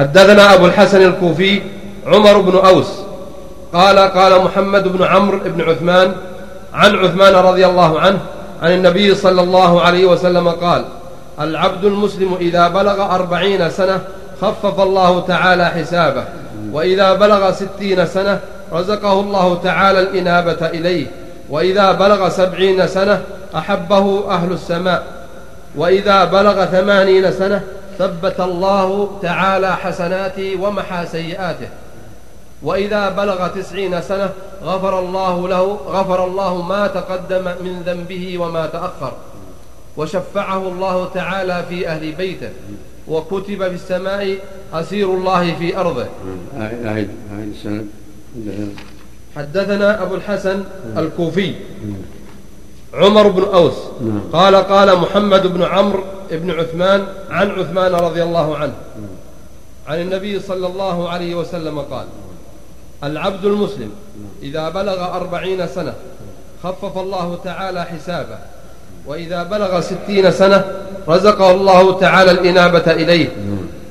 حدثنا أبو الحسن الكوفي عمر بن أوس قال قال محمد بن عمرو بن عثمان عن عثمان رضي الله عنه عن النبي صلى الله عليه وسلم قال العبد المسلم إذا بلغ أربعين سنة خفف الله تعالى حسابه وإذا بلغ ستين سنة رزقه الله تعالى الإنابة إليه وإذا بلغ سبعين سنة أحبه أهل السماء وإذا بلغ ثمانين سنة ثبت الله تعالى حسناته ومحى سيئاته. وإذا بلغ تسعين سنة غفر الله له غفر الله ما تقدم من ذنبه وما تأخر. وشفعه الله تعالى في أهل بيته. وكتب في السماء أسير الله في أرضه. حدثنا أبو الحسن الكوفي. عمر بن أوس. قال قال محمد بن عمرو بن عثمان عن عثمان رضي الله عنه. عن النبي صلى الله عليه وسلم قال العبد المسلم إذا بلغ أربعين سنة خفف الله تعالى حسابه وإذا بلغ ستين سنة رزقه الله تعالى الإنابة إليه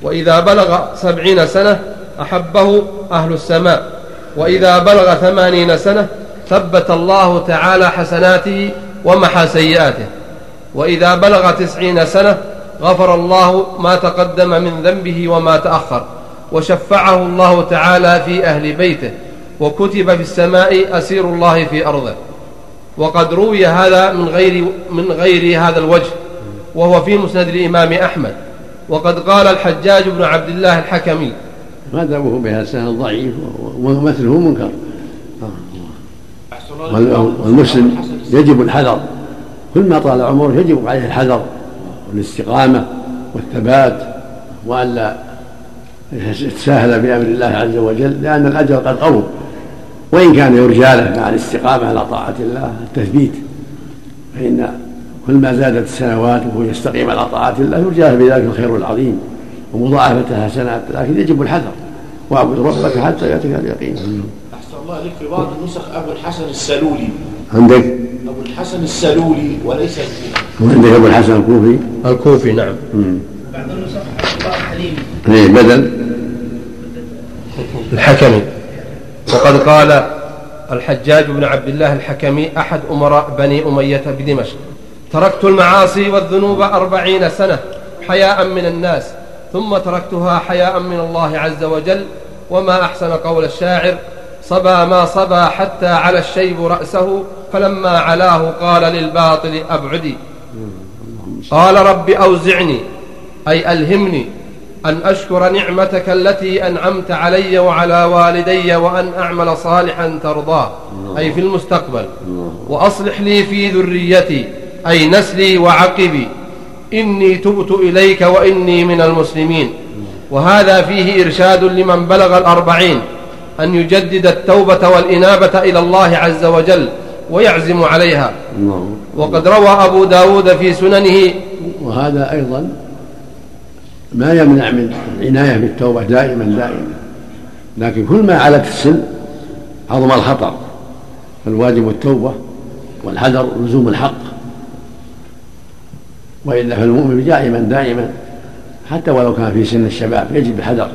وإذا بلغ سبعين سنة أحبه أهل السماء وإذا بلغ ثمانين سنة ثبت الله تعالى حسناته ومحى سيئاته. وإذا بلغ تسعين سنة غفر الله ما تقدم من ذنبه وما تأخر وشفعه الله تعالى في أهل بيته وكتب في السماء أسير الله في أرضه. وقد روي هذا من غير من غير هذا الوجه وهو في مسند الإمام أحمد. وقد قال الحجاج بن عبد الله الحكمي مذهبه بهذا؟ السند ضعيف ومثله منكر. والمسلم يجب الحذر. كل ما طال عمره يجب عليه الحذر والاستقامة والثبات وألا يتساهل بأمر الله عز وجل لأن الأجر قد قرب وإن كان يرجى له مع الاستقامة على طاعة الله التثبيت. فإن كل ما زادت السنوات وهو يستقيم على طاعة الله يرجى له بذلك الخير العظيم. ومضاعفة حسنات لكن يجب الحذر. واعبد ربك حتى يأتيك اليقين. أحسن الله لك في بعض النسخ أبو الحسن السلولي. عندك؟ أبو الحسن السلولي وليس وعندك أبو الحسن الكوفي؟ الكوفي نعم. بعض النسخ إيه بدل. الحكمي. وقد قال الحجاج بن عبد الله الحكمي أحد أمراء بني أمية بدمشق تركت المعاصي والذنوب أربعين سنة حياء من الناس ثم تركتها حياء من الله عز وجل وما أحسن قول الشاعر صبا ما صبا حتى على الشيب رأسه فلما علاه قال للباطل أبعدي. قال رب أوزعني أي ألهمني أن أشكر نعمتك التي أنعمت علي وعلى والدي وأن أعمل صالحا ترضاه أي في المستقبل. وأصلح لي في ذريتي أي نسلي وعقبي. إني تبت إليك وإني من المسلمين. وهذا فيه إرشاد لمن بلغ الأربعين. أن يجدد التوبة والإنابة إلى الله عز وجل ويعزم عليها. وقد روى أبو داود في سننه وهذا أيضا ما يمنع من العناية بالتوبة دائما دائما. لكن كل ما علت السن عظم الخطر فالواجب التوبة والحذر لزوم الحق. وإلا فالمؤمن دائما دائما. حتى ولو كان في سن الشباب يجب الحذر.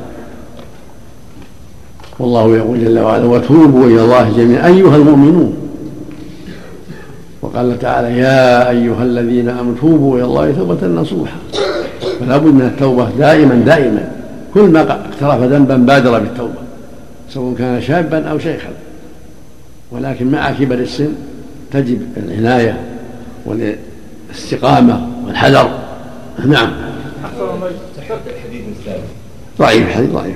والله يقول جل وعلا وتوبوا إلى الله جميعا. أيها المؤمنون وقال تعالى يا أيها الذين آمنوا توبوا إلى الله توبة نصوحا فلا بد من التوبة دائما دائما. كل ما اقترف ذنبا بادر بالتوبة سواء كان شابا أو شيخا. ولكن مع كبر السن تجب العناية والاستقامة والحذر. نعم. ضعيف الحديث ضعيف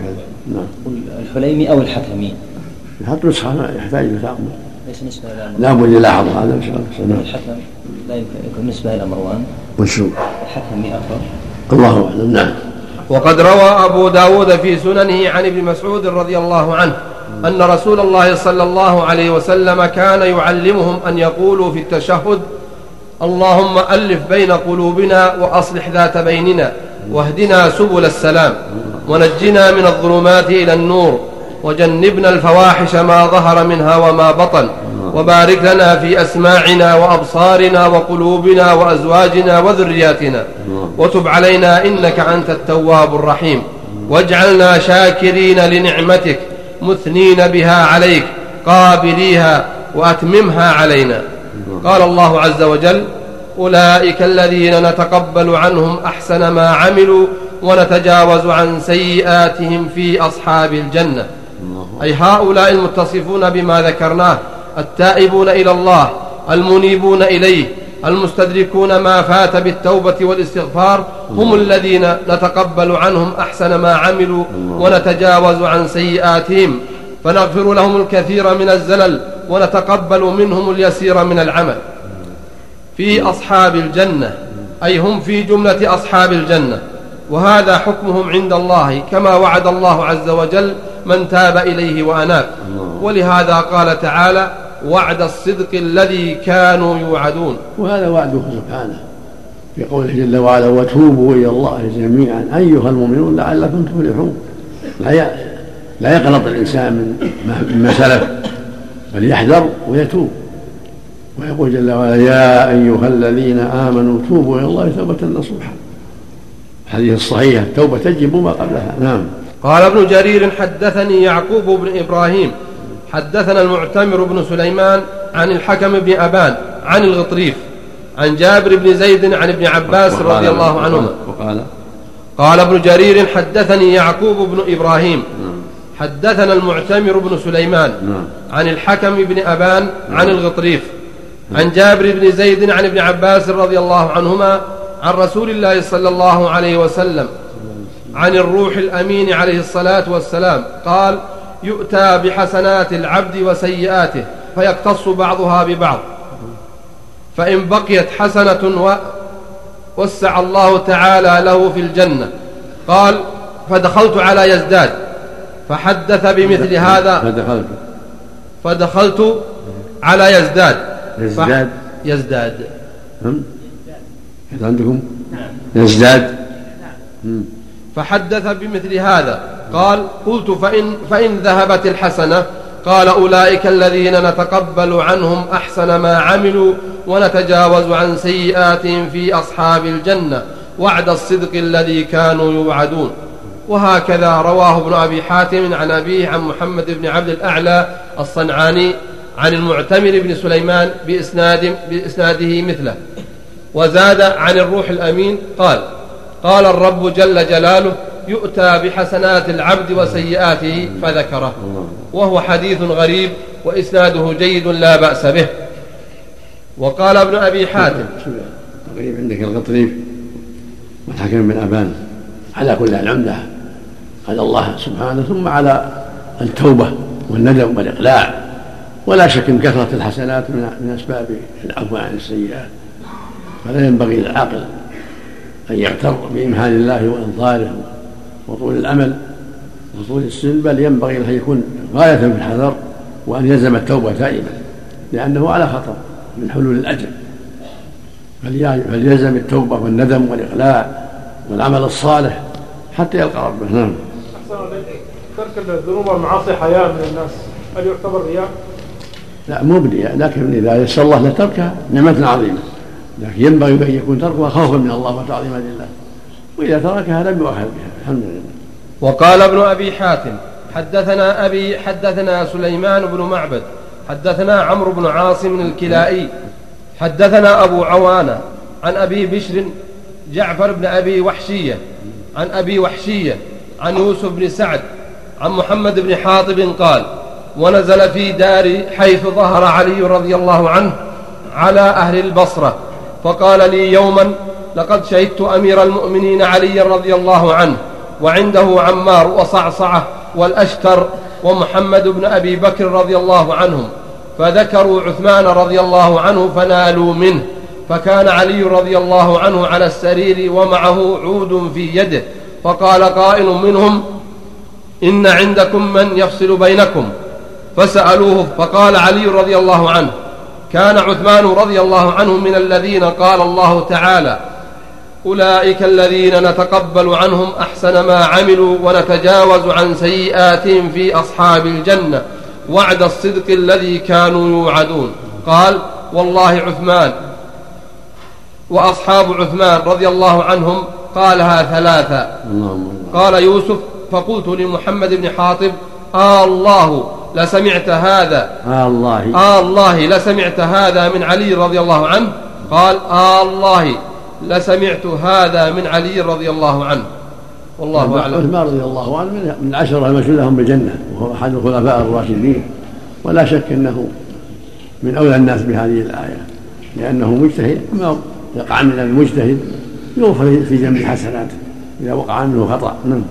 نعم. الحليمي أو الحكمي يحط نسخة يحتاج إلى تأمل ليس إلى لا بد يلاحظ هذا إن شاء الله. نعم. الحكم لا يمكن يكون نسبة إلى مروان. وشو الحكمي أقرب الله أعلم. نعم. وقد روى أبو داود في سننه عن ابن مسعود رضي الله عنه أن رسول الله صلى الله عليه وسلم كان يعلمهم أن يقولوا في التشهد اللهم ألف بين قلوبنا وأصلح ذات بيننا واهدنا سبل السلام. ونجنا من الظلمات إلى النور وجنبنا الفواحش ما ظهر منها وما بطن وبارك لنا في أسماعنا وأبصارنا وقلوبنا وأزواجنا وذرياتنا وتب علينا إنك أنت التواب الرحيم. واجعلنا شاكرين لنعمتك مثنين بها عليك قابليها وأتممها علينا. قال الله عز وجل أولئك الذين نتقبل عنهم أحسن ما عملوا ونتجاوز عن سيئاتهم في أصحاب الجنة. أي هؤلاء المتصفون بما ذكرناه التائبون إلى الله المنيبون إليه المستدركون ما فات بالتوبة والاستغفار هم الذين نتقبل عنهم أحسن ما عملوا ونتجاوز عن سيئاتهم. فنغفر لهم الكثير من الزلل ونتقبل منهم اليسير من العمل. في أصحاب الجنة أي هم في جملة أصحاب الجنة. وهذا حكمهم عند الله كما وعد الله عز وجل من تاب إليه وأناب. ولهذا قال تعالى وعد الصدق الذي كانوا يوعدون. وهذا وعده سبحانه. في قوله جل وعلا وتوبوا إلى الله جميعا أيها المؤمنون لعلكم تفلحون. لا لا يقنط الإنسان من مما سلف بل يحذر ويتوب. ويقول جل وعلا يا أيها الذين آمنوا توبوا إلى الله توبة نصوحا. الحديث الصحيح التوبة تجب ما قبلها. نعم. قال ابن جرير حدثني يعقوب بن إبراهيم. حدثنا المعتمر بن سليمان عن الحكم بن أبان عن الغطريف عن جابر بن زيد عن ابن عباس رضي الله عنهما. وقال قال ابن جرير حدثني يعقوب بن إبراهيم. حدثنا المعتمر بن سليمان نعم. عن الحكم بن أبان عن الغطريف عن جابر بن زيد عن ابن عباس رضي الله عنهما عن رسول الله صلى الله عليه وسلم عن الروح الأمين عليه الصلاة والسلام قال يؤتى بحسنات العبد وسيئاته فيقتص بعضها ببعض فإن بقيت حسنة وسع الله تعالى له في الجنة. قال فدخلت على يزداد فحدث بمثل هذا فدخلت. فدخلت على يزداد يزداد. يزداد. عندكم يزداد فحدث بمثل هذا. قال قلت فإن, فإن ذهبت الحسنة. قال أولئك الذين نتقبل عنهم أحسن ما عملوا ونتجاوز عن سيئاتهم في أصحاب الجنة وعد الصدق الذي كانوا يوعدون. وهكذا رواه ابن أبي حاتم عن أبيه عن محمد بن عبد الأعلى الصنعاني عن المعتمر بن سليمان بإسناد بإسناده مثله. وزاد عن الروح الأمين قال قال الرب جل جلاله يؤتى بحسنات العبد وسيئاته فذكره. وهو حديث غريب وإسناده جيد لا بأس به. وقال ابن أبي حاتم غريب عندك الغطريف والحكم بن أبان. على كل العمدة على الله سبحانه ثم على التوبة والندم والإقلاع. ولا شك إن كثره الحسنات من أسباب العفو عن السيئات. فلا ينبغي للعاقل أن يغتر بإمهال الله وانظاره وطول الأمل وطول السن بل ينبغي له أن يكون غاية في الحذر وأن يلزم التوبة دائما لأنه على خطر من حلول الأجل. فليلزم التوبة والندم والإقلاع والعمل الصالح حتى يلقى ربه. نعم. ترك الذنوب والمعاصي حياء من الناس. هل يعتبر رياء؟ لا مو برياء لكن إذا يسر الله لتركها نعمة عظيمة. لكن ينبغي أن يكون تركها خوفا من الله وتعظيما لله. وإذا تركها لم يؤاخذ بها الحمد لله. وقال ابن أبي حاتم حدثنا أبي حدثنا سليمان بن معبد حدثنا عمرو بن عاصم الكلائي حدثنا أبو عوانة عن أبي بشر جعفر بن أبي وحشية عن أبي وحشية عن يوسف بن سعد عن محمد بن حاطب قال ونزل في دار حيث ظهر علي رضي الله عنه على أهل البصرة فقال لي يوما لقد شهدت أمير المؤمنين علي رضي الله عنه وعنده عمار وصعصعة والأشتر ومحمد بن أبي بكر رضي الله عنهم فذكروا عثمان رضي الله عنه فنالوا منه فكان علي رضي الله عنه على السرير ومعه عود في يده فقال قائل منهم إن عندكم من يفصل بينكم؟ فسألوه فقال علي رضي الله عنه كان عثمان رضي الله عنه من الذين قال الله تعالى أولئك الذين نتقبل عنهم أحسن ما عملوا ونتجاوز عن سيئاتهم في أصحاب الجنة وعد الصدق الذي كانوا يوعدون. قال والله عثمان وأصحاب عثمان رضي الله عنهم قالها ثلاثا قال يوسف فقلت لمحمد بن حاطب آه الله لسمعت هذا. آه الله. آه الله. لسمعت هذا من علي رضي الله عنه. قال آه الله. لسمعت هذا من علي رضي الله عنه. والله أعلم. عثمان رضي الله عنه من- من العشرة المشهود لهم بالجنة وهو أحد الخلفاء الراشدين. ولا شك أنه من أولى الناس بهذه الآية لأنه مجتهد. ما يقع من المجتهد يغفر في جنب حسناته إذا وقع منه خطأ. نعم.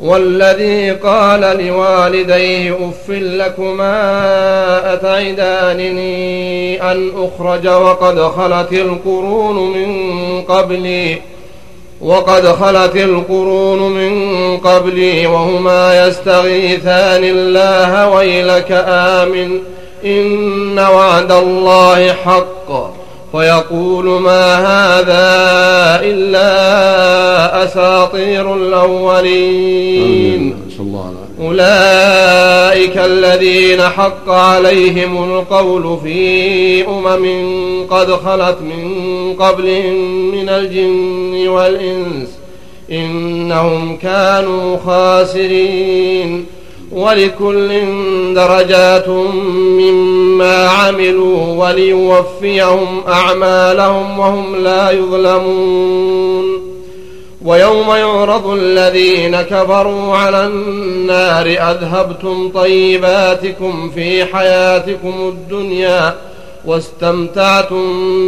والذي قال لوالديه اف لكما أتعدانني أن أخرج وقد خلت القرون من قبلي وقد خلت القرون من قبلي وهما يستغيثان الله ويلك آمن إن وعد الله حق. فيقول ما هذا إلا أساطير الأولين. أولئك الذين حق عليهم القول في أمم قد خلت من قبلهم من الجن والإنس إنهم كانوا خاسرين. ولكل درجات مما عملوا وليوفيهم أعمالهم وهم لا يظلمون. ويوم يعرض الذين كفروا على النار أذهبتم طيباتكم في حياتكم الدنيا واستمتعتم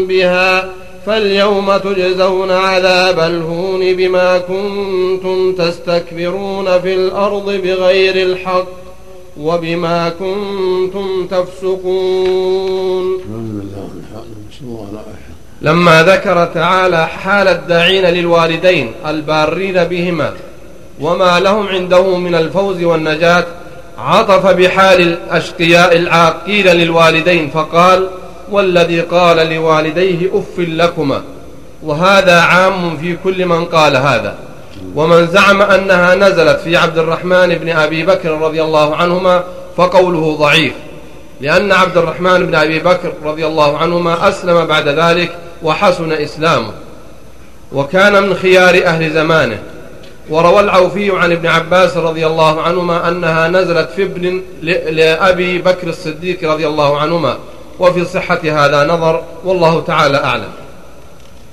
بها. فاليوم تجزون عذاب الهون بما كنتم تستكبرون في الأرض بغير الحق وبما كنتم تفسقون. لما ذكر تعالى حال الداعين للوالدين البارين بهما وما لهم عنده من الفوز والنجاة عطف بحال الأشقياء العاقين للوالدين فقال والذي قال لوالديه أف لكما. وهذا عام في كل من قال هذا. ومن زعم أنها نزلت في عبد الرحمن بن أبي بكر رضي الله عنهما فقوله ضعيف. لأن عبد الرحمن بن أبي بكر رضي الله عنهما أسلم بعد ذلك وحسن إسلامه. وكان من خيار أهل زمانه. وروى العوفي عن ابن عباس رضي الله عنهما أنها نزلت في ابن لأبي بكر الصديق رضي الله عنهما. وفي صحة هذا نظر والله تعالى أعلم.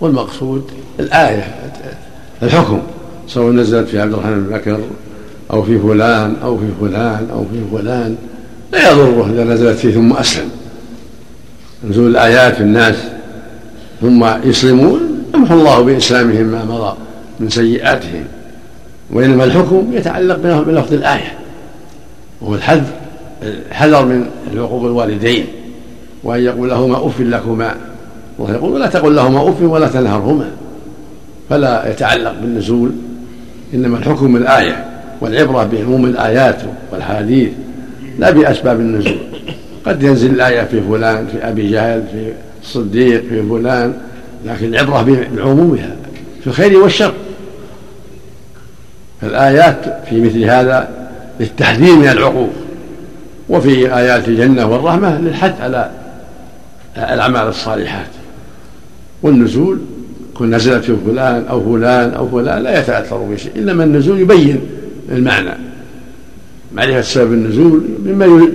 والمقصود الآية الحكم سواء نزلت في عبد الرحمن بن بكر أو في فلان أو في فلان أو في فلان لا يضره إذا نزلت فيه ثم أسلم. نزول الآيات في الناس ثم يسلمون يمحو الله بإسلامهم ما مضى من سيئاتهم. وإنما الحكم يتعلق بلفظ الآية وهو الحذر الحذر من عقوق الوالدين. وأن يقول لهما أف لكما الله يقول ولا تقل لهما أف ولا تنهرهما فلا يتعلق بالنزول إنما الحكم الآية والعبرة بعموم الآيات والحديث لا بأسباب النزول قد ينزل الآية في فلان في أبي جهل في الصديق في فلان لكن العبرة بعمومها في الخير والشر. الآيات في مثل هذا للتحذير من العقوق وفي آيات الجنة والرحمة للحث على الأعمال الصالحات. والنزول كن نزلت في فلان أو فلان أو فلان لا يتأثر بشيء إنما النزول يبين المعنى. معرفة سبب النزول مما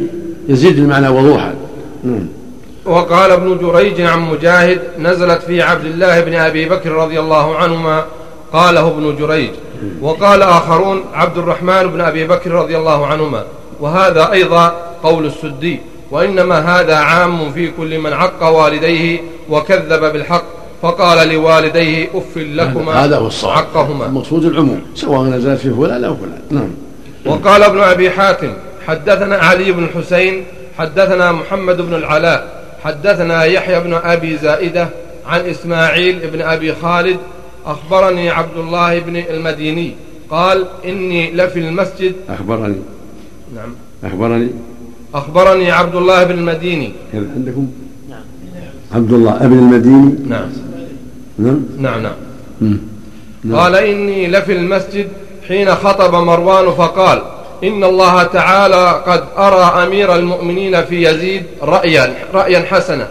يزيد المعنى وضوحا. نعم. وقال ابن جريج عن مجاهد نزلت في عبد الله بن أبي بكر رضي الله عنهما قاله ابن جريج. وقال آخرون عبد الرحمن بن أبي بكر رضي الله عنهما. وهذا أيضا قول السدي. وإنما هذا عام في كل من عق والديه وكذب بالحق فقال لوالديه أف لكما هذا هو الصواب. عقهما المقصود العموم. سواء نزلت في فلان أو فلان. نعم. وقال ابن أبي حاتم حدثنا علي بن الحسين حدثنا محمد بن العلاء حدثنا يحيى بن أبي زائدة عن إسماعيل بن أبي خالد أخبرني عبد الله بن المديني قال إني لفي المسجد. أخبرني. نعم. أخبرني. أخبرني عبد الله بن المديني. كذا عندكم؟ عبد الله أبن المديني؟ نعم. نعم. نعم نعم. مم. قال إني لفي المسجد حين خطب مروان فقال إن الله تعالى قد أرى أمير المؤمنين في يزيد رأيا رأيا حسنا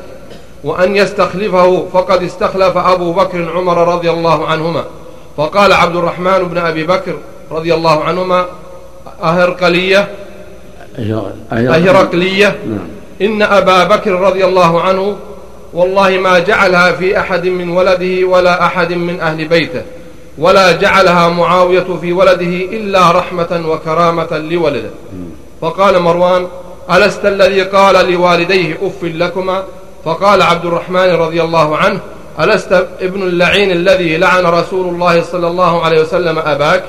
وأن يستخلفه فقد استخلف أبو بكر عمر رضي الله عنهما. فقال عبد الرحمن بن أبي بكر رضي الله عنهما أهرقلية؟ أهرقل- أهرقلية نعم. إن أبا بكر رضي الله عنه والله ما جعلها في أحد من ولده ولا أحد من أهل بيته ولا جعلها معاوية في ولده إلا رحمة وكرامة لولده. فقال مروان ألست الذي قال لوالديه أف لكما؟ فقال عبد الرحمن رضي الله عنه ألست ابن اللعين الذي لعن رسول الله صلى الله عليه وسلم أباك؟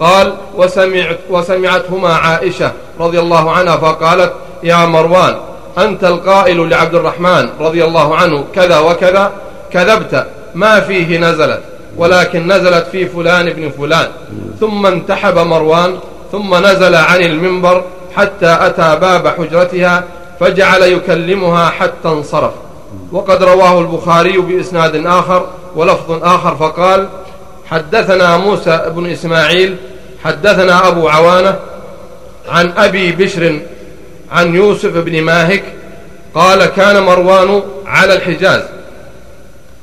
قال وسمعت وسمعتهما عائشة رضي الله عنها فقالت يا مروان أنت القائل لعبد الرحمن رضي الله عنه كذا وكذا كذبت ما فيه نزلت ولكن نزلت في فلان ابن فلان. ثم انتحب مروان ثم نزل عن المنبر حتى أتى باب حجرتها فجعل يكلمها حتى انصرف. وقد رواه البخاري بإسناد آخر ولفظ آخر فقال حدثنا موسى بن إسماعيل حدثنا أبو عوانة عن أبي بشر عن يوسف بن ماهك قال كان مروان على الحجاز.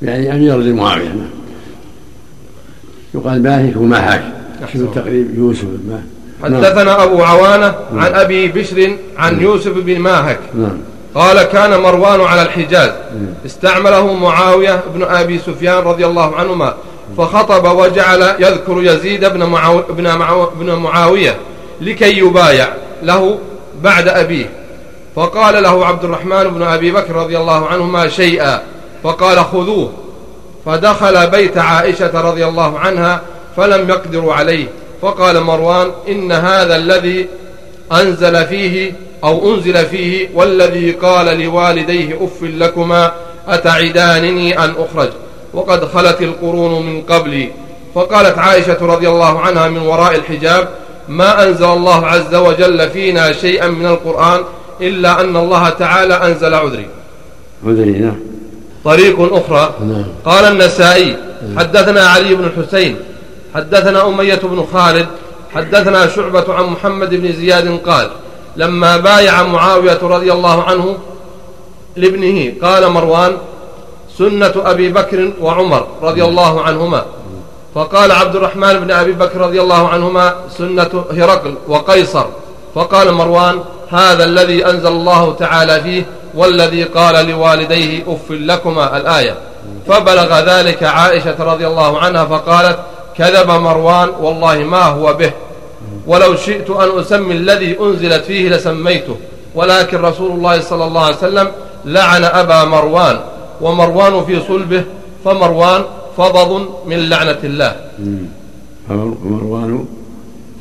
يعني أمير لمعاوية نعم يقال ماهك وماهاك شوف التقريب يوسف ما حدثنا أبو عوانة عن أبي بشر عن يوسف بن ماهك. نعم. قال كان مروان على الحجاز. استعمله معاوية بن أبي سفيان رضي الله عنهما فخطب وجعل يذكر يزيد بن, معاو بن, معاو بن معاوية لكي يبايع له بعد أبيه. فقال له عبد الرحمن بن أبي بكر رضي الله عنهما شيئا فقال خذوه. فدخل بيت عائشة رضي الله عنها فلم يقدروا عليه فقال مروان إن هذا الذي أنزل فيه أو أنزل فيه والذي قال لوالديه أف لكما أتعدانني أن أخرج؟ وقد خلت القرون من قبلي. فقالت عائشة رضي الله عنها من وراء الحجاب ما أنزل الله عز وجل فينا شيئا من القرآن إلا أن الله تعالى أنزل عذري. عذري نعم. طريق أخرى. نعم. قال النسائي حدثنا علي بن الحسين حدثنا أمية بن خالد حدثنا شعبة عن محمد بن زياد قال لما بايع معاوية رضي الله عنه لابنه قال مروان سنة أبي بكر وعمر رضي الله عنهما. فقال عبد الرحمن بن أبي بكر رضي الله عنهما سنة هرقل وقيصر. فقال مروان هذا الذي أنزل الله تعالى فيه والذي قال لوالديه أف لكما الآية. فبلغ ذلك عائشة رضي الله عنها فقالت كذب مروان والله ما هو به. ولو شئت أن أسمي الذي أنزلت فيه لسميته ولكن رسول الله صلى الله عليه وسلم لعن أبا مروان ومروان في صلبه فمروان فضض من لعنة الله. ومروان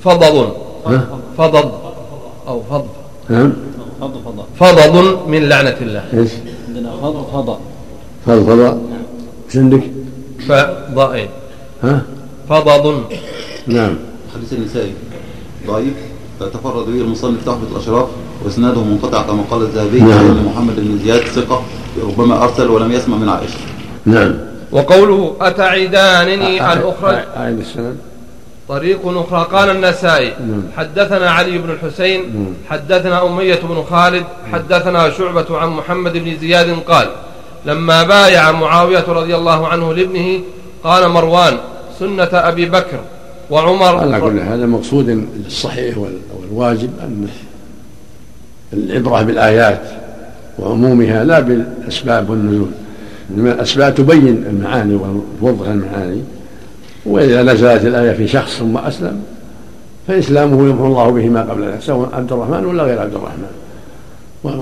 فضض. ها؟ فضض. أو فض. نعم. فض فض فضض من لعنة الله. إيش؟ عندنا فض فض. فضفضة إيش عندك؟ فضائن ها؟ فضض. نعم. حديث النسائي. ضعيف تفرد به المصنف تحفة الأشراف وإسناده منقطع كما قال الذهبي نعم. عن محمد بن زياد ثقة ربما أرسل ولم يسمع من عائشة. نعم. وقوله أتعدانني أن أخرج أعيد السند. طريق أخرى. قال النسائي نعم. حدثنا علي بن الحسين نعم. حدثنا أمية بن خالد حدثنا شعبة عن محمد بن زياد قال لما بايع معاوية رضي الله عنه لابنه قال مروان سنة أبي بكر وعمر على كل هذا مقصود الصحيح وال- والواجب أن العبرة بالآيات وعمومها لا بالأسباب والنزول. إنما الأسباب تبين المعاني وتوضح المعاني وإذا نزلت الآية في شخص ثم أسلم فإسلامه يمحو الله به ما قبل ذلك سواء عبد الرحمن ولا غير عبد الرحمن.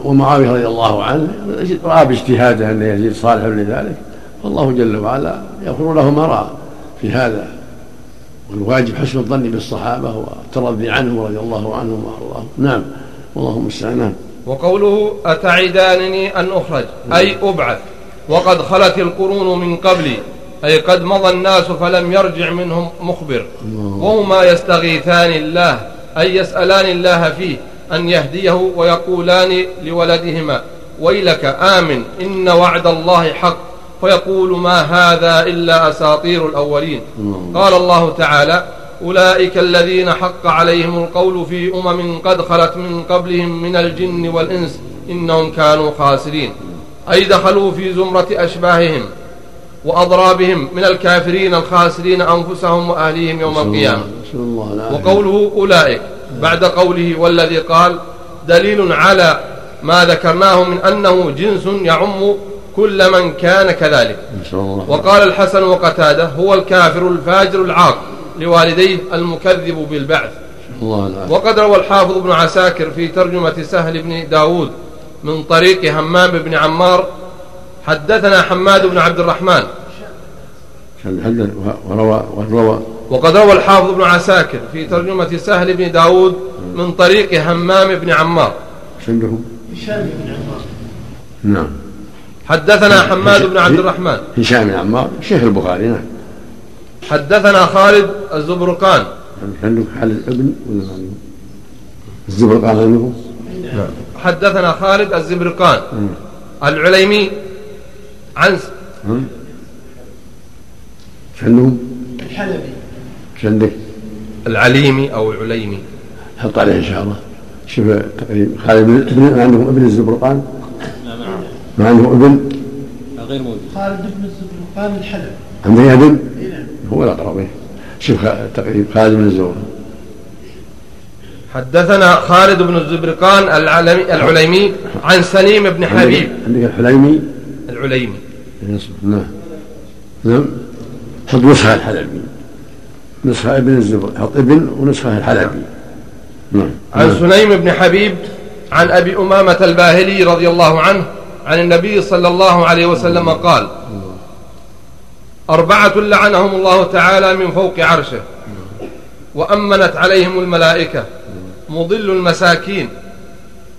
ومعاوية رضي الله عنه رأى باجتهاده أن يزيد صالح لذلك فالله جل وعلا يغفر له ما رأى في هذا. والواجب حسن الظن بالصحابة والترضي عنهم رضي الله عنهم وأرضاهم. نعم. والله المستعان نعم. وقوله أتعدانني أن أخرج؟ أي أبعث. وقد خلت القرون من قبلي أي قد مضى الناس فلم يرجع منهم مخبر. وهما يستغيثان الله. أي يسألان الله فيه أن يهديه ويقولان لولدهما. ويلك آمن إن وعد الله حق. فيقول ما هذا إلا أساطير الأولين. قال الله تعالى أولئك الذين حق عليهم القول في أمم قد خلت من قبلهم من الجن والإنس إنهم كانوا خاسرين. أي دخلوا في زمرة أشباههم وأضرابهم من الكافرين الخاسرين أنفسهم وأهليهم يوم القيامة. وقوله أولئك بعد قوله والذي قال دليل على ما ذكرناه من أنه جنس يعم كل من كان كذلك. نسأل الله. وقال الحسن وقتاده هو الكافر الفاجر العاق لوالديه المكذب بالبعث. الله وقد روى الحافظ ابن عساكر في ترجمة سهل بن داود من طريق همام بن عمار حدثنا حماد بن عبد الرحمن. حدث وروى وروى. وقد روى الحافظ ابن عساكر في ترجمة سهل بن داود من طريق همام بن عمار. هشام بن عمار. نعم. حدثنا حماد بن عبد الرحمن. هشام بن عمار شيخ البخاري نعم. حدثنا خالد الزبرقان. خالد ابن ولا؟ الزبرقان عندهم حدثنا خالد الزبرقان. العليمي عن؟ إيش عندهم؟ الحلبي. إيش عندك؟ العليمي أو العليمي. حط عليه إن شاء الله. شوف تقريبا خالد بن ابن عندهم ابن الزبرقان؟ ما عندهم ابن غير موجود خالد بن الزبرقان الحلبي عندك ابن إيه نعم. هو الاقرب. شوف خ- تقريبا خالد بن الزبرقان حدثنا خالد بن الزبرقان العلمي العليمي عن سليم بن حبيب. عندك الحليمي؟ العليمي. نعم. نعم. حط نسخة الحلبي. نسخة ابن الزبر حط ابن ونسخة الحلبي. نعم. عن نعم. سليم بن حبيب عن أبي أمامة الباهلي رضي الله عنه عن النبي صلى الله عليه وسلم قال أربعة لعنهم الله تعالى من فوق عرشه وأمنت عليهم الملائكة مضل المساكين.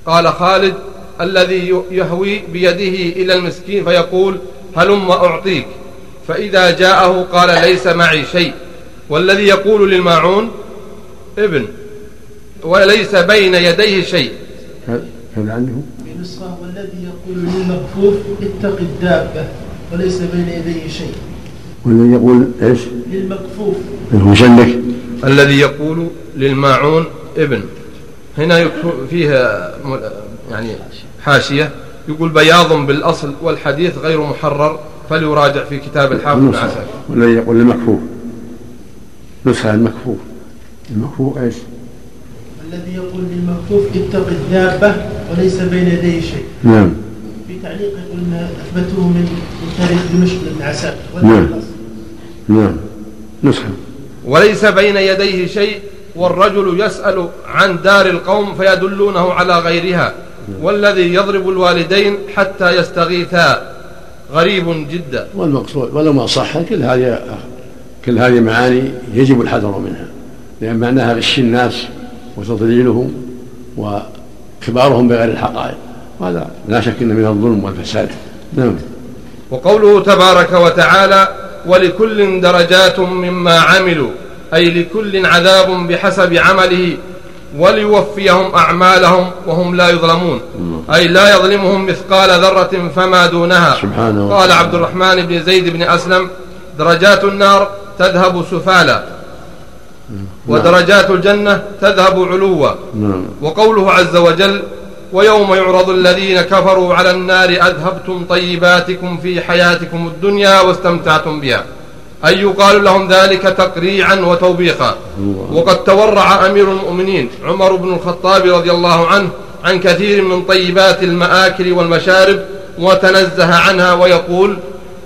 قال خالد الذي يهوي بيده إلى المسكين فيقول هلم أعطيك. فإذا جاءه قال ليس معي شيء. والذي يقول للماعون ابن وليس بين يديه شيء. هذا هذا والذي يقول للمكفوف اتق الدابة وليس بين يديه شيء والذي يقول إيش؟ للمكفوف عندك؟ الذي يقول للماعون ابن هنا فيها يعني حاشية يقول بياض بالأصل والحديث غير محرر فليراجع في كتاب الحافظ بن نسخة. عساكر والذي يقول المكفوف نسخة المكفوف المكفوف إيش؟ الذي يقول للمكفوف اتق الدابة وليس بين يديه شيء. نعم. في تعليق يقول ما أثبته من تاريخ دمشق لابن عساكر نعم. نعم. نسخة. وليس بين يديه شيء والرجل يسأل عن دار القوم فيدلونه على غيرها. والذي يضرب الوالدين حتى يستغيثا. غريب جدا. والمقصود ولو ما صح كل هذه كل هذه معاني يجب الحذر منها. لأن معناها غش الناس. وتضليلهم وإخبارهم بغير الحقائق. وهذا لا شك أنه من الظلم والفساد. نعم. وقوله تبارك وتعالى ولكل درجات مما عملوا أي لكل عذاب بحسب عمله وليوفيهم أعمالهم وهم لا يظلمون. أي لا يظلمهم مثقال ذرة فما دونها. سبحانه قال. عبد الرحمن بن زيد بن أسلم درجات النار تذهب سفالا. ودرجات الجنة تذهب علوا. نعم. وقوله عز وجل ويوم يعرض الذين كفروا على النار أذهبتم طيباتكم في حياتكم الدنيا واستمتعتم بها. أي يقال لهم ذلك تقريعا وتوبيخا. وقد تورع أمير المؤمنين عمر بن الخطاب رضي الله عنه عن كثير من طيبات المآكل والمشارب وتنزه عنها ويقول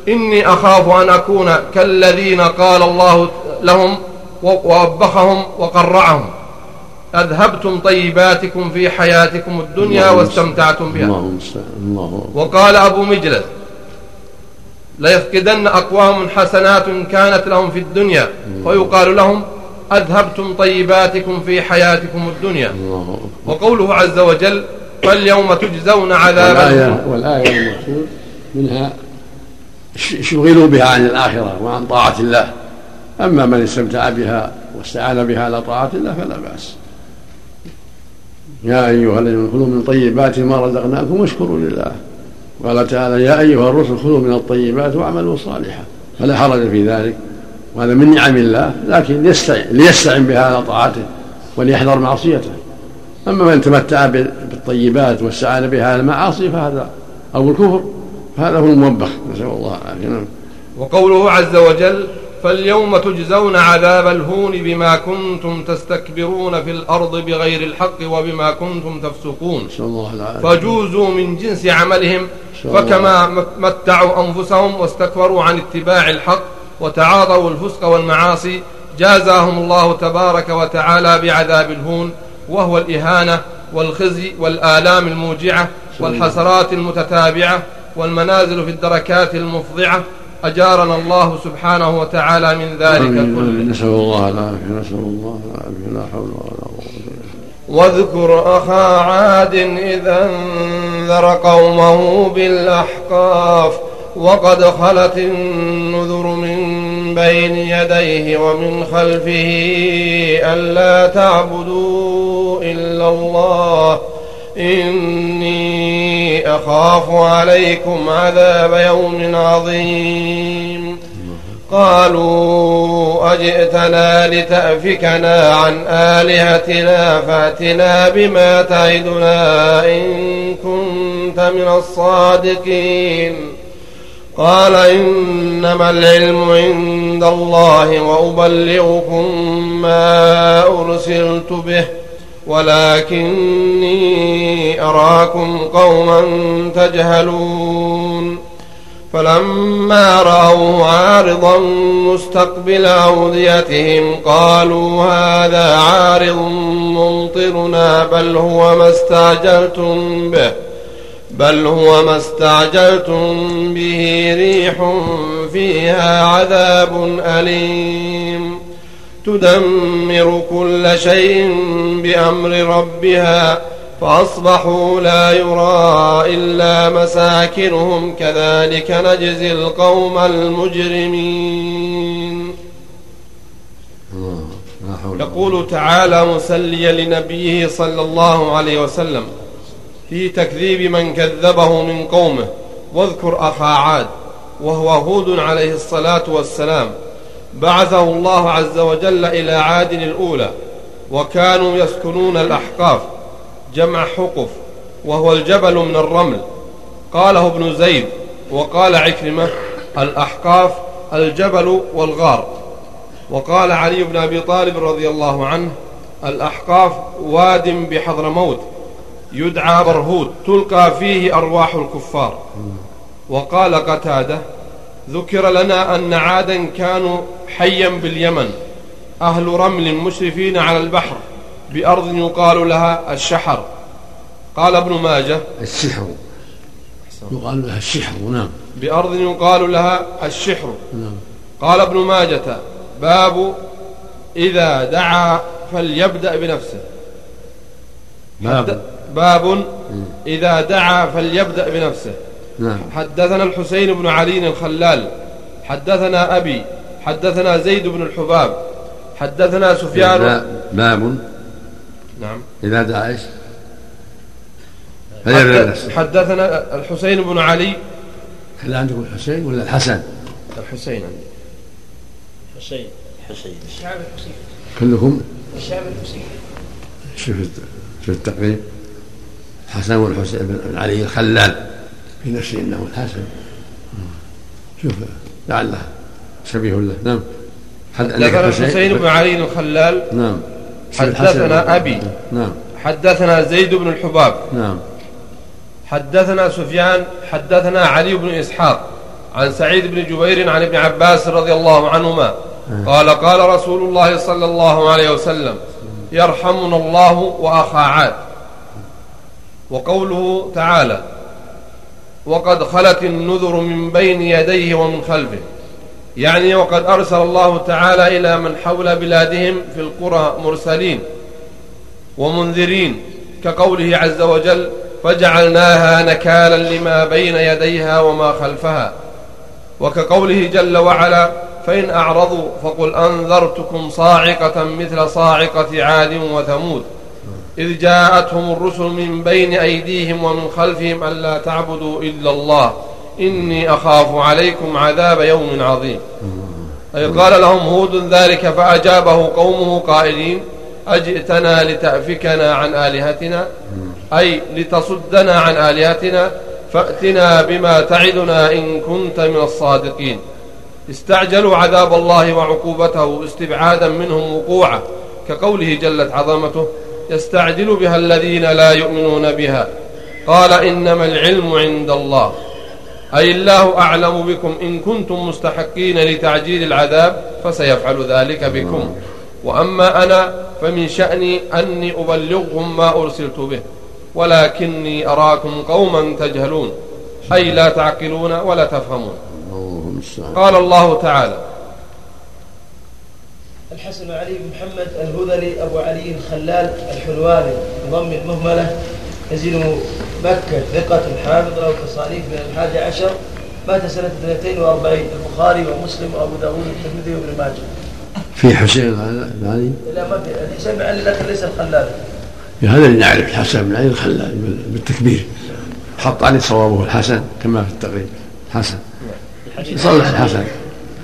إني أخاف أن أكون كالذين قال الله لهم ووبخهم وقرعهم. أذهبتم طيباتكم في حياتكم الدنيا واستمتعتم بها. الله المستعان الله وقال أبو مجلس ليفقدن أقوام حسنات كانت لهم في الدنيا. ويقال لهم أذهبتم طيباتكم في حياتكم الدنيا. وقوله عز وجل فاليوم تجزون عذاب والآية والآية المقصود منها شغلوا بها عن الآخرة وعن طاعة الله. أما من استمتع بها واستعان بها على طاعة الله فلا بأس. يا أيها الذين خذوا من طيبات ما رزقناكم واشكروا لله. قال تعالى يا أيها الرسل خذوا من الطيبات واعملوا صالحا. فلا حرج في ذلك. وهذا من نعم الله لكن يستعن ليستعن بها على طاعته وليحذر معصيته. أما من تمتع بال- بالطيبات واستعان بها على المعاصي فهذا أو الكفر فهذا هو الموبخ. نسأل الله العافية. نعم. وقوله عز وجل فاليوم تجزون عذاب الهون بما كنتم تستكبرون في الأرض بغير الحق وبما كنتم تفسقون. فجوزوا من جنس عملهم. فكما متعوا أنفسهم واستكبروا عن اتباع الحق وتعاطوا الفسق والمعاصي جازاهم الله تبارك وتعالى بعذاب الهون وهو الإهانة والخزي والآلام الموجعة والحسرات المتتابعة والمنازل في الدركات المفضعة أجارنا الله سبحانه وتعالى من ذلك. كله. نسأل الله العافية نسأل الله العافية لا حول ولا قوة إلا بالله واذكر أخا عاد إذا انذر قومه بالأحقاف وقد خلت النذر من بين يديه ومن خلفه ألا تعبدوا إلا الله إني أخاف عليكم عذاب يوم عظيم. قالوا أجئتنا لتأفكنا عن آلهتنا فأتنا بما تعدنا إن كنت من الصادقين. قال إنما العلم عند الله وأبلغكم ما أرسلت به. ولكني أراكم قوما تجهلون. فلما رأوا عارضا مستقبل أوديتهم قالوا هذا عارض ممطرنا بل هو ما استعجلتم به بل هو ما استعجلتم به ريح فيها عذاب أليم. تدمر كل شيء بأمر ربها فأصبحوا لا يرى إلا مساكنهم كذلك نجزي القوم المجرمين. يقول تعالى مسليا لنبيه صلى الله عليه وسلم في تكذيب من كذبه من قومه واذكر أخا عاد وهو هود عليه الصلاة والسلام بعثه الله عز وجل إلى عاد الأولى وكانوا يسكنون الأحقاف جمع حقف وهو الجبل من الرمل. قاله ابن زيد وقال عكرمة الأحقاف الجبل والغار. وقال علي بن أبي طالب رضي الله عنه الأحقاف واد بحضرموت يدعى برهود تلقى فيه أرواح الكفار. وقال قتادة ذكر لنا أن عادا كانوا حيا باليمن أهل رمل مشرفين على البحر بأرض يقال لها الشحر. قال ابن ماجه السحر يقال لها السحر نعم. بأرض يقال لها الشحر. نعم. قال ابن ماجة باب إذا دعا فليبدأ بنفسه. باب. باب إذا دعا فليبدأ بنفسه. نعم. حدثنا الحسين بن علي الخلال حدثنا أبي حدثنا زيد بن الحباب حدثنا سفيان. باب- نعم. إذا دعا إيش حدثنا الحسين بن علي. هل عندكم الحسين ولا الحسن؟ الحسين. عندي حسين. حسين كلكم؟ شوف شوف التقريب. الحسن والحسين بن علي الخلال. في نفسه إنه الحسن. شوف لعله شبيه له نعم. حدثنا الحسين بن علي الخلال نعم. حدثنا أبي. نعم. حدثنا زيد بن الحباب. نعم. حدثنا سفيان. حدثنا علي بن إسحاق. عن سعيد بن جبير عن ابن عباس رضي الله عنهما. قال قال رسول الله صلى الله عليه وسلم يرحمنا الله وأخا عاد. وقوله تعالى وقد خلت النذر من بين يديه ومن خلفه. يعني وقد أرسل الله تعالى إلى من حول بلادهم في القرى مرسلين ومنذرين كقوله عز وجل فجعلناها نكالا لما بين يديها وما خلفها وكقوله جل وعلا فإن أعرضوا فقل أنذرتكم صاعقة مثل صاعقة عاد وثمود إذ جاءتهم الرسل من بين أيديهم ومن خلفهم ألا تعبدوا إلا الله. إني أخاف عليكم عذاب يوم عظيم. أي قال لهم هود ذلك فأجابه قومه قائلين أجئتنا لتأفكنا عن آلهتنا؟ أي لتصدنا عن آلهتنا؟ فأتنا بما تعدنا إن كنت من الصادقين. استعجلوا عذاب الله وعقوبته استبعادا منهم وقوعه كقوله جلت عظمته يستعجل بها الذين لا يؤمنون بها. قال إنما العلم عند الله. أي الله أعلم بكم إن كنتم مستحقين لتعجيل العذاب فسيفعل ذلك بكم. وأما أنا فمن شأني أني أبلغهم ما أرسلت به ولكني أراكم قوما تجهلون أي لا تعقلون ولا تفهمون. قال الله تعالى الحسن علي بن محمد الهذلي أبو علي الخلال الحلواني. بضم المهملة نزيل مكة ثقة حافظ له تصانيف من الحادي عشر مات سنة 42 البخاري ومسلم وأبو داود والترمذي وابن ماجه. في حسين علي لا ما في. الحسين بن علي لكن ليس الخلال. هذا اللي نعرف الحسن بن علي الخلال بالتكبير. حط عليه صوابه الحسن كما في التقريب. حسن يصلح الحسن.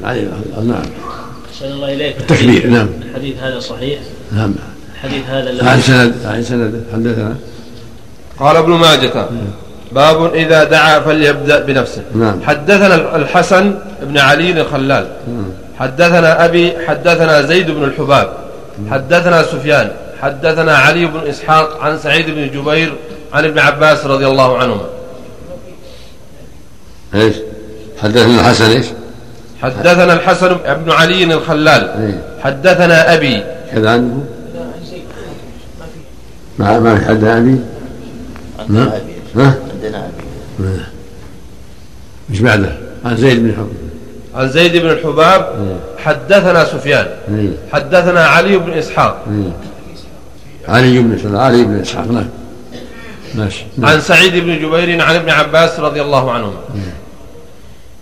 علي نعم أحسن الله إليك. التكبير نعم. الحديث هذا صحيح؟ نعم. الحديث هذا عن سند عن سند حدثنا. قال ابن ماجة باب إذا دعا فليبدأ بنفسه. نعم. حدثنا الحسن بن علي الخلال حدثنا أبي حدثنا زيد بن الحباب. حدثنا سفيان. حدثنا علي بن إسحاق عن سعيد بن جبير عن ابن عباس رضي الله عنهما. إيش؟ حدثنا الحسن إيش؟ حدثنا الحسن بن علي الخلال. إيه. حدثنا أبي. كذا عنه ما ما في حد أبي؟ نعم. عندنا أبي؟ عندنا أبي. إيش بعده؟ عن زيد بن حب عن زيد بن الحباب حدثنا سفيان. إيه. حدثنا علي بن إسحاق. إيه. علي بن سعد علي بن إسحاق. نعم. ماشي. نعم. عن سعيد بن جبير عن ابن عباس رضي الله عنهما.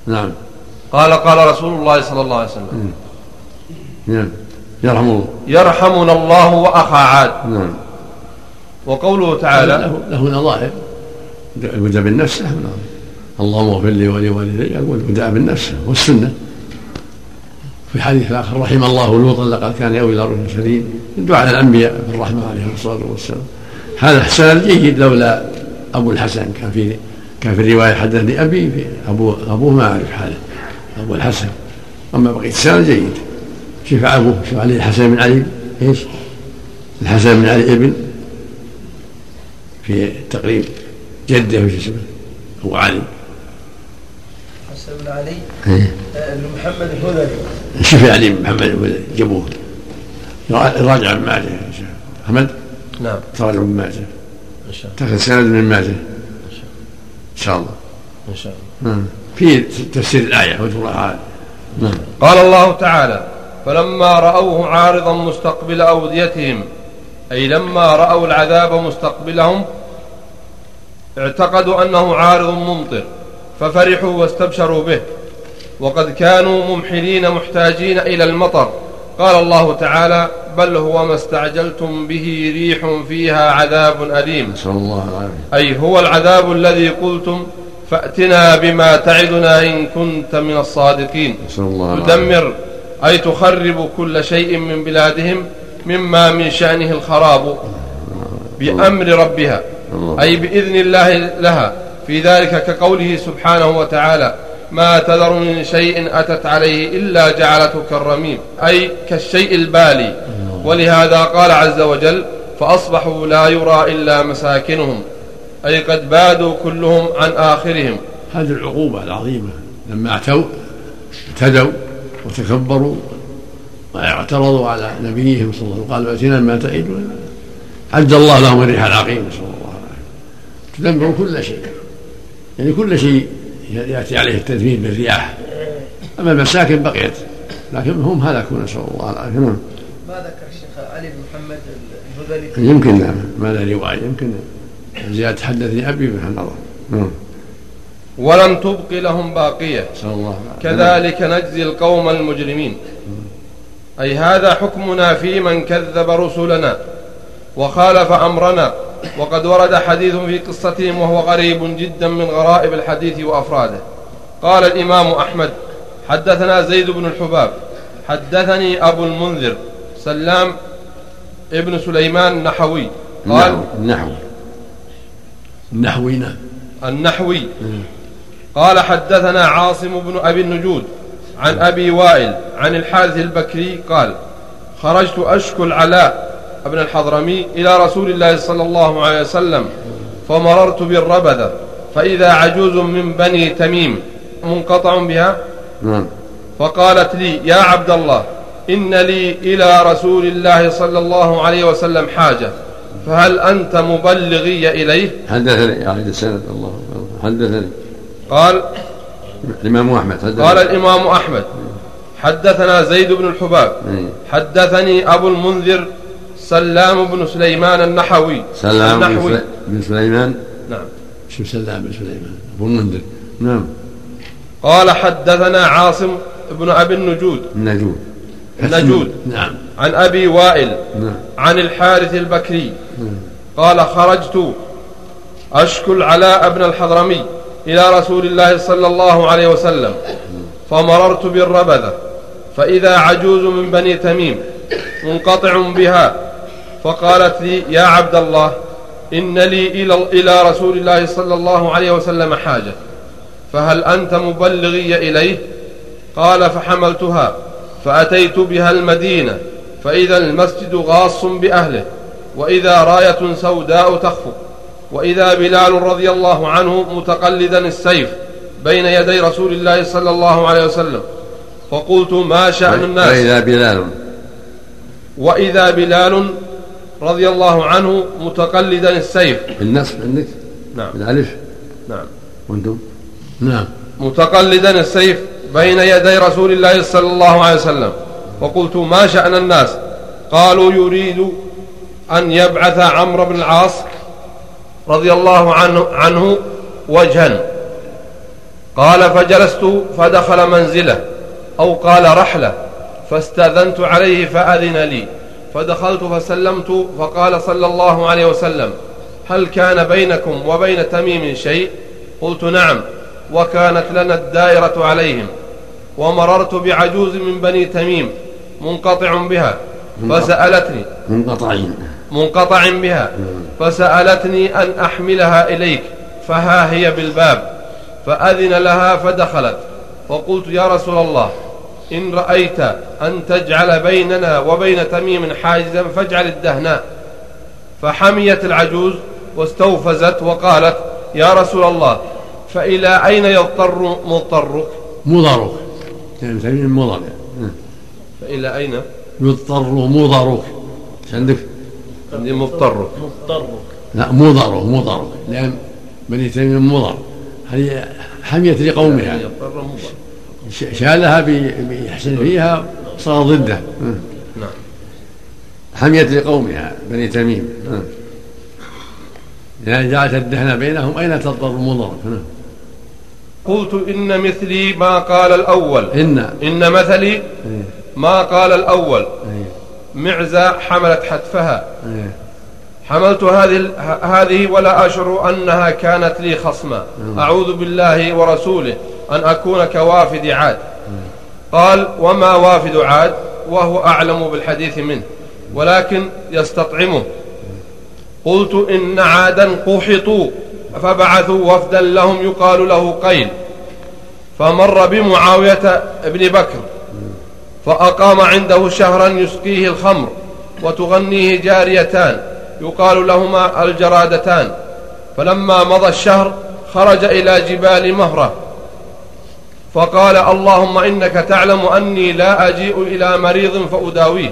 نعم. قال قال رسول الله صلى الله عليه وسلم. نعم. يرحم الله يرحمنا الله وأخا عاد. نعم. وقوله تعالى له له نظائر البدء بالنفس. له نظائر اللهم اغفر لي ولوالدي. البدء بالنفس والسنة. في حديث اخر رحم الله لوطا لقد كان يأوي إلى رشد شديد دعاء الأنبياء بالرحمة عليهم الصلاة والسلام. هذا الحسن جيد لولا أبو الحسن. كان في كان في الرواية حدثني أبي في ابوه أبوه ما أعرف حاله. أبو الحسن. أما بقية السنة جيد. شوف أبوه شوف علي الحسن بن علي. إيش؟ الحسن بن علي ابن. في تقريب جده وش اسمه؟ أبو علي. حسن بن علي. إيه. آه، محمد الهذلي. شوف علي محمد هو جابوه راجع ابن ماجه. يا شيخ أحمد؟ نعم. تراجع ابن ماجه. تأخذ سند من ماجه. إن شاء الله. الله. إن شاء الله. نعم. في تفسير الآية وجه الله نعم. قال الله تعالى فلما رأوه عارضا مستقبل أوديتهم أي لما رأوا العذاب مستقبلهم اعتقدوا أنه عارض ممطر ففرحوا واستبشروا به وقد كانوا ممحلين محتاجين إلى المطر. قال الله تعالى بل هو ما استعجلتم به ريح فيها عذاب أليم. نسأل الله العافية. أي هو العذاب الذي قلتم فأتنا بما تعدنا إن كنت من الصادقين. الله تدمر أي تخرب كل شيء من بلادهم مما من شأنه الخراب بأمر ربها. أي بإذن الله لها. في ذلك كقوله سبحانه وتعالى ما تذر من شيء أتت عليه إلا جعلته كالرميم أي كالشيء البالي. ولهذا قال عز وجل فأصبحوا لا يرى إلا مساكنهم. أي قد بادوا كلهم عن آخرهم. هذه العقوبة العظيمة. لما اعتوا اعتدوا وتكبروا واعترضوا على نبيهم صلى الله عليه وسلم. قالوا ائتنا ما تعدنا عد الله لهم الريح العقيم نسال الله العافيه تدمر كل شيء. يعني كل شيء يأتي عليه التدمير بالرياح. أما المساكن بقيت. لكن هم هلكوا نسال الله العافيه نعم ما ذكر الشيخ علي بن محمد الهذلي؟ يمكن نعم. ما له رواية؟ يمكن. زيادة حدثني أبي بن النظر نعم. ولم تبق لهم باقية. الله كذلك نجزي القوم المجرمين. أي هذا حكمنا في من كذب رسلنا وخالف أمرنا وقد ورد حديث في قصتهم وهو غريب جدا من غرائب الحديث وأفراده. قال الإمام أحمد حدثنا زيد بن الحباب حدثني أبو المنذر سلام ابن سليمان النحوي. قال النحو النحوي. نعم النحوي قال حدثنا عاصم بن أبي النجود عن أبي وائل عن الحارث البكري قال خرجت أشكو العلاء ابن الحضرمي إلى رسول الله صلى الله عليه وسلم فمررت بالربذة فإذا عجوز من بني تميم منقطع بها فقالت لي يا عبد الله إن لي إلى رسول الله صلى الله عليه وسلم حاجة فهل أنت مبلغي إليه؟ حدثني أعيد السند الله. حدثني. قال الإمام أحمد حدثني. قال الإمام أحمد حدثنا زيد بن الحباب إيه. حدثني أبو المنذر سلام بن سليمان النحوي. سلام بن النحوي. بن سليمان؟ نعم. شو سلام بن سليمان. أبو المنذر. نعم. قال حدثنا عاصم بن أبي النجود. النجود. النجود. نعم. عن أبي وائل. نعم. عن الحارث البكري. قال خرجت أشكو العلاء بن الحضرمي إلى رسول الله صلى الله عليه وسلم فمررت بالربذة فإذا عجوز من بني تميم منقطع بها فقالت لي يا عبد الله إن لي إلى, إلى رسول الله صلى الله عليه وسلم حاجة فهل أنت مبلغي إليه؟ قال فحملتها. فأتيت بها المدينة فإذا المسجد غاص بأهله وإذا راية سوداء تخفق وإذا بلال رضي الله عنه متقلدا السيف بين يدي رسول الله صلى الله عليه وسلم. فقلت ما شأن الناس؟ وإذا بلال. وإذا بلال رضي الله عنه متقلدا السيف. بالنصب عندك؟ نعم. بالألف؟ نعم. وأنتم؟ نعم. متقلدا السيف بين يدي رسول الله صلى الله عليه وسلم. وقلت ما شأن الناس؟ قالوا يريد أن يبعث عمرو بن العاص رضي الله عنه, عنه وجها. قال فجلست فدخل منزله أو قال رحلة فاستأذنت عليه فأذن لي. فدخلت فسلمت فقال صلى الله عليه وسلم هل كان بينكم وبين تميم شيء؟ قلت نعم وكانت لنا الدائرة عليهم. ومررت بعجوز من بني تميم منقطع بها فسألتني. منقطعين. منقطع بها فسألتني أن أحملها إليك فها هي بالباب فأذن لها فدخلت فقلت يا رسول الله إن رأيت أن تجعل بيننا وبين تميم حاجزا فاجعل الدهناء. فحميت العجوز واستوفزت وقالت يا رسول الله فإلى أين يضطر مضطرك؟ مضرك يعني تميم مضر فإلى أين؟ يضطر مضرك إيش عندك؟ عندي مضطرك مضطرك لا مضر مضر لأن بني تميم مضر هذه حميت لقومها؟ شالها بيحسن فيها صار ضده. نعم. حميت لقومها بني تميم. يعني جعلت الدهن بينهم أين تضطر مضر قلت إن مثلي ما قال الأول. إن. إن مثلي إيه. ما قال الأول. إيه. معزة حملت حتفها. إيه. حملت هذه هذه ولا أشعر أنها كانت لي خصما أعوذ بالله ورسوله أن أكون كوافد عاد. قال وما وافد عاد؟ وهو أعلم بالحديث منه. ولكن يستطعمه. قلت إن عادا قحطوا. فبعثوا وفدا لهم يقال له قيل. فمر بمعاوية بن بكر فأقام عنده شهرا يسقيه الخمر وتغنيه جاريتان يقال لهما الجرادتان. فلما مضى الشهر خرج إلى جبال مهرة فقال اللهم إنك تعلم أني لا أجيء إلى مريض فأداويه.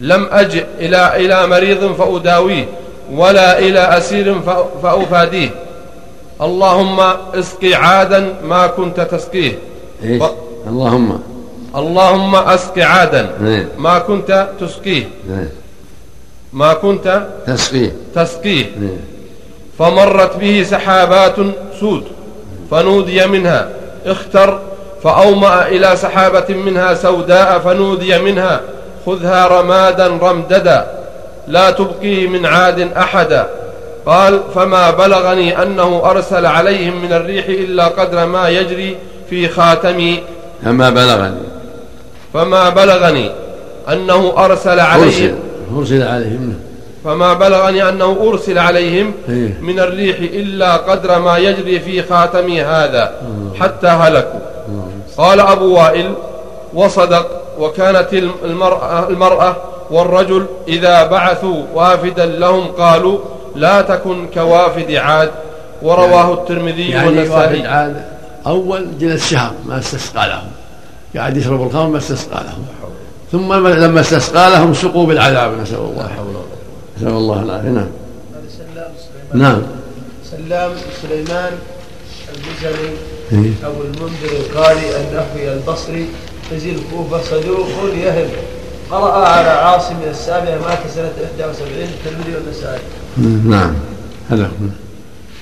لم أجئ إلى إلى مريض فأداويه. ولا إلى أسير فأ- فأفاديه. اللهم اسقي عادا ما كنت تسقيه. إيش؟ ف- اللهم. اللهم اسق عادا إيه. ما كنت تسقيه. إيه. ما كنت تسقيه. تسقيه. إيه. فمرت به سحابات سود فنودي منها. اختر فأومأ إلى سحابة منها سوداء فنودي منها. خذها رمادا رمددا. لا تبقي من عاد أحدا قال فما بلغني أنه أرسل عليهم من الريح إلا قدر ما يجري في خاتمي. فما بلغني. فما بلغني أنه أرسل عليهم. أرسل أرسل عليهم. فما بلغني أنه أرسل عليهم إيه. من الريح إلا قدر ما يجري في خاتمي هذا حتى هلكوا. قال أبو وائل وصدق وكانت المرأة, المرأة والرجل إذا بعثوا وافدا لهم قالوا لا تكن كوافد عاد. ورواه الترمذي يعني والنسائي. وافد عاد أول جلس شهر ما استسقى لهم. قاعد يشرب الخمر ما استسقى لهم. ثم لما استسقى لهم سقوا بالعذاب. نسأل الله. نسأل الله العافية. نعم. هذا سلام سليمان. نعم. سلام سليمان إيه. أبو المنذر القاري النحوي البصري. نزيل الكوفة صدوق يهم قرأ على عاصم السابع مات سنة 71 الترمذي والنسائي. نعم. هذا هو.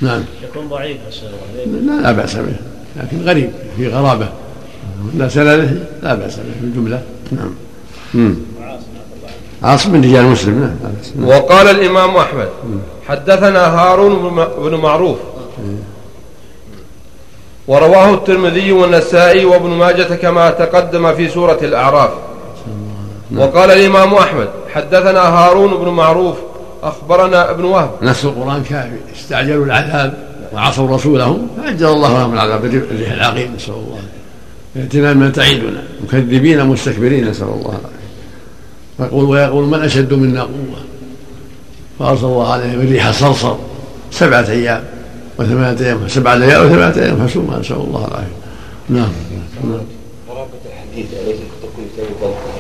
نعم. يكون ضعيف الله لا, لا بأس به. لكن غريب في غرابة. لا سنده لا بأس به. في الجملة نعم. مم. عاصم من رجال مسلم. نعم لا بأس. نعم. وقال الإمام أحمد حدثنا هارون بن معروف. ورواه الترمذي والنسائي وابن ماجة كما تقدم في سورة الأعراف. وقال الإمام أحمد حدثنا هارون بن معروف أخبرنا ابن وهب. نص القرآن كافي. استعجلوا العذاب وعصوا رسولهم فعجل الله لهم العذاب بالريح العقيم نسأل الله ائتنا من تعيدنا. مكذبين مستكبرين نسأل الله العافية. ويقول ويقول من أشد منا قوة؟ فأرسل الله عليهم الريح الصرصر سبعة أيام وثمانية أيام سبعة ليال وثمانية أيام حسوما نسأل الله العافية. نعم. نعم. قرابة الحديث أليس الحديث؟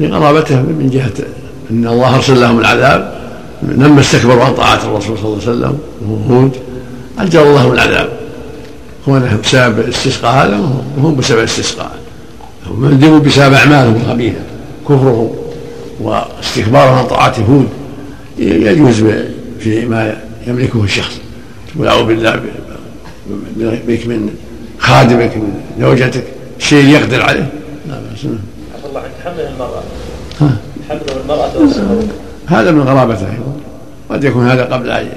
لقرابته من جهة أن الله أرسل لهم العذاب لما استكبروا عن طاعة الرسول صلى الله عليه وسلم وهو هود عجل الله العذاب. كونه بسبب الاستسقاء هذا وهم بسبب الاستسقاء هم بسبب أعمالهم الخبيثة كفرهم واستكبارهم عن طاعة هود. يجوز فيما يملكه الشخص. تقول بالله بك من خادمك من زوجتك شيء يقدر عليه. لا بأس. الله عنك حمل المرأة. ها. حمل المرأة هذا من غرابته أيضا قد يكون هذا قبل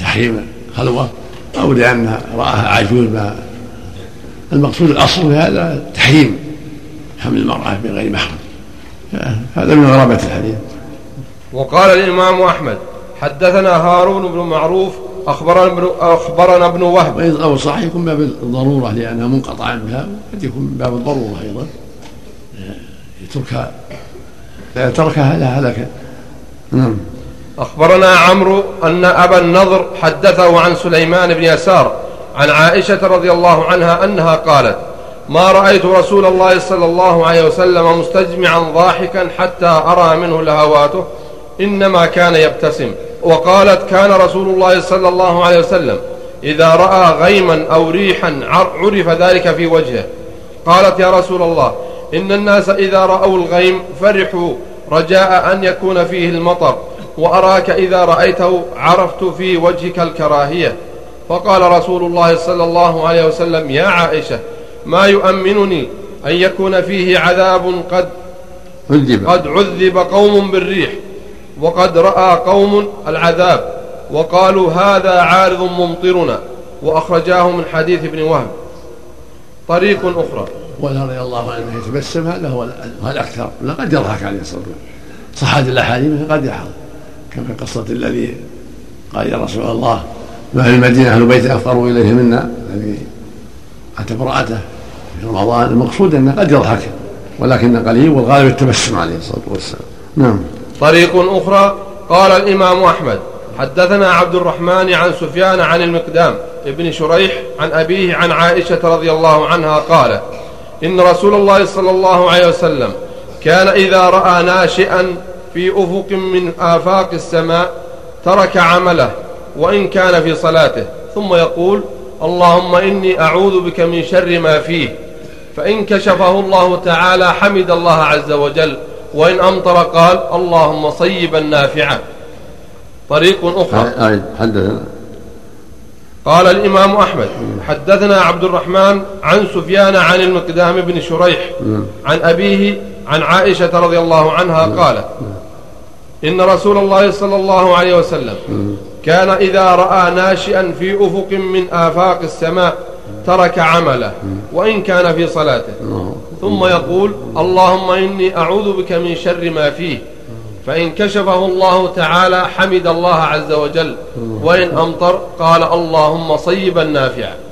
تحريم الخلوة أو لانها رأها عجوز ما المقصود الأصل في هذا تحريم حمل المرأة بغير محرم. هذا من غرابة الحديث. وقال الإمام أحمد حدثنا هارون بن معروف أخبرنا ابن, أخبرنا ابن وهب. وإذ أو صح يكون باب الضرورة لأنها منقطعة بها قد يكون من باب الضرورة أيضا. يتركها لا تركها لا هلك نعم. أخبرنا عمرو أن أبا النضر حدثه عن سليمان بن يسار عن عائشة رضي الله عنها أنها قالت ما رأيت رسول الله صلى الله عليه وسلم مستجمعا ضاحكا حتى أرى منه لهواته إنما كان يبتسم. وقالت كان رسول الله صلى الله عليه وسلم إذا رأى غيما أو ريحا عرف ذلك في وجهه. قالت يا رسول الله إن الناس إذا رأوا الغيم فرحوا رجاء أن يكون فيه المطر وأراك إذا رأيته عرفت في وجهك الكراهية. فقال رسول الله صلى الله عليه وسلم يا عائشة ما يؤمنني أن يكون فيه عذاب قد عذب. قد عذب قوم بالريح وقد رأى قوم العذاب وقالوا هذا عارض ممطرنا. وأخرجاه من حديث ابن وهب. طريق أخرى. ولا رضي الله عنه يتبسم هذا هو الأكثر. لا قد يضحك عليه الصلاة والسلام. صحت الأحاديث قد يحضر كما قصه الذي قال يا رسول الله ما في المدينة أهل بيت افقروا إليه منا. الذي اتى امرأته في رمضان. المقصود أنه قد يضحك ولكن قليل والغالب التبسم عليه الصلاة والسلام. نعم. طريق أخرى قال الإمام أحمد حدثنا عبد الرحمن عن سفيان عن المقدام ابن شريح عن أبيه عن عائشة رضي الله عنها قال إن رسول الله صلى الله عليه وسلم كان إذا رأى ناشئا في أفق من آفاق السماء ترك عمله وإن كان في صلاته ثم يقول اللهم إني أعوذ بك من شر ما فيه. فإن كشفه الله تعالى حمد الله عز وجل وإن أمطر قال اللهم صيبا نافعا. طريق أخرى. حدثنا قال الإمام أحمد حدثنا عبد الرحمن عن سفيان عن المقدام بن شريح عن أبيه عن عائشة رضي الله عنها قالت إن رسول الله صلى الله عليه وسلم كان إذا رأى ناشئا في أفق من آفاق السماء ترك عمله وإن كان في صلاته. ثم يقول اللهم إني أعوذ بك من شر ما فيه. فإن كشفه الله تعالى حمد الله عز وجل وإن أمطر قال اللهم صيبا نافعا.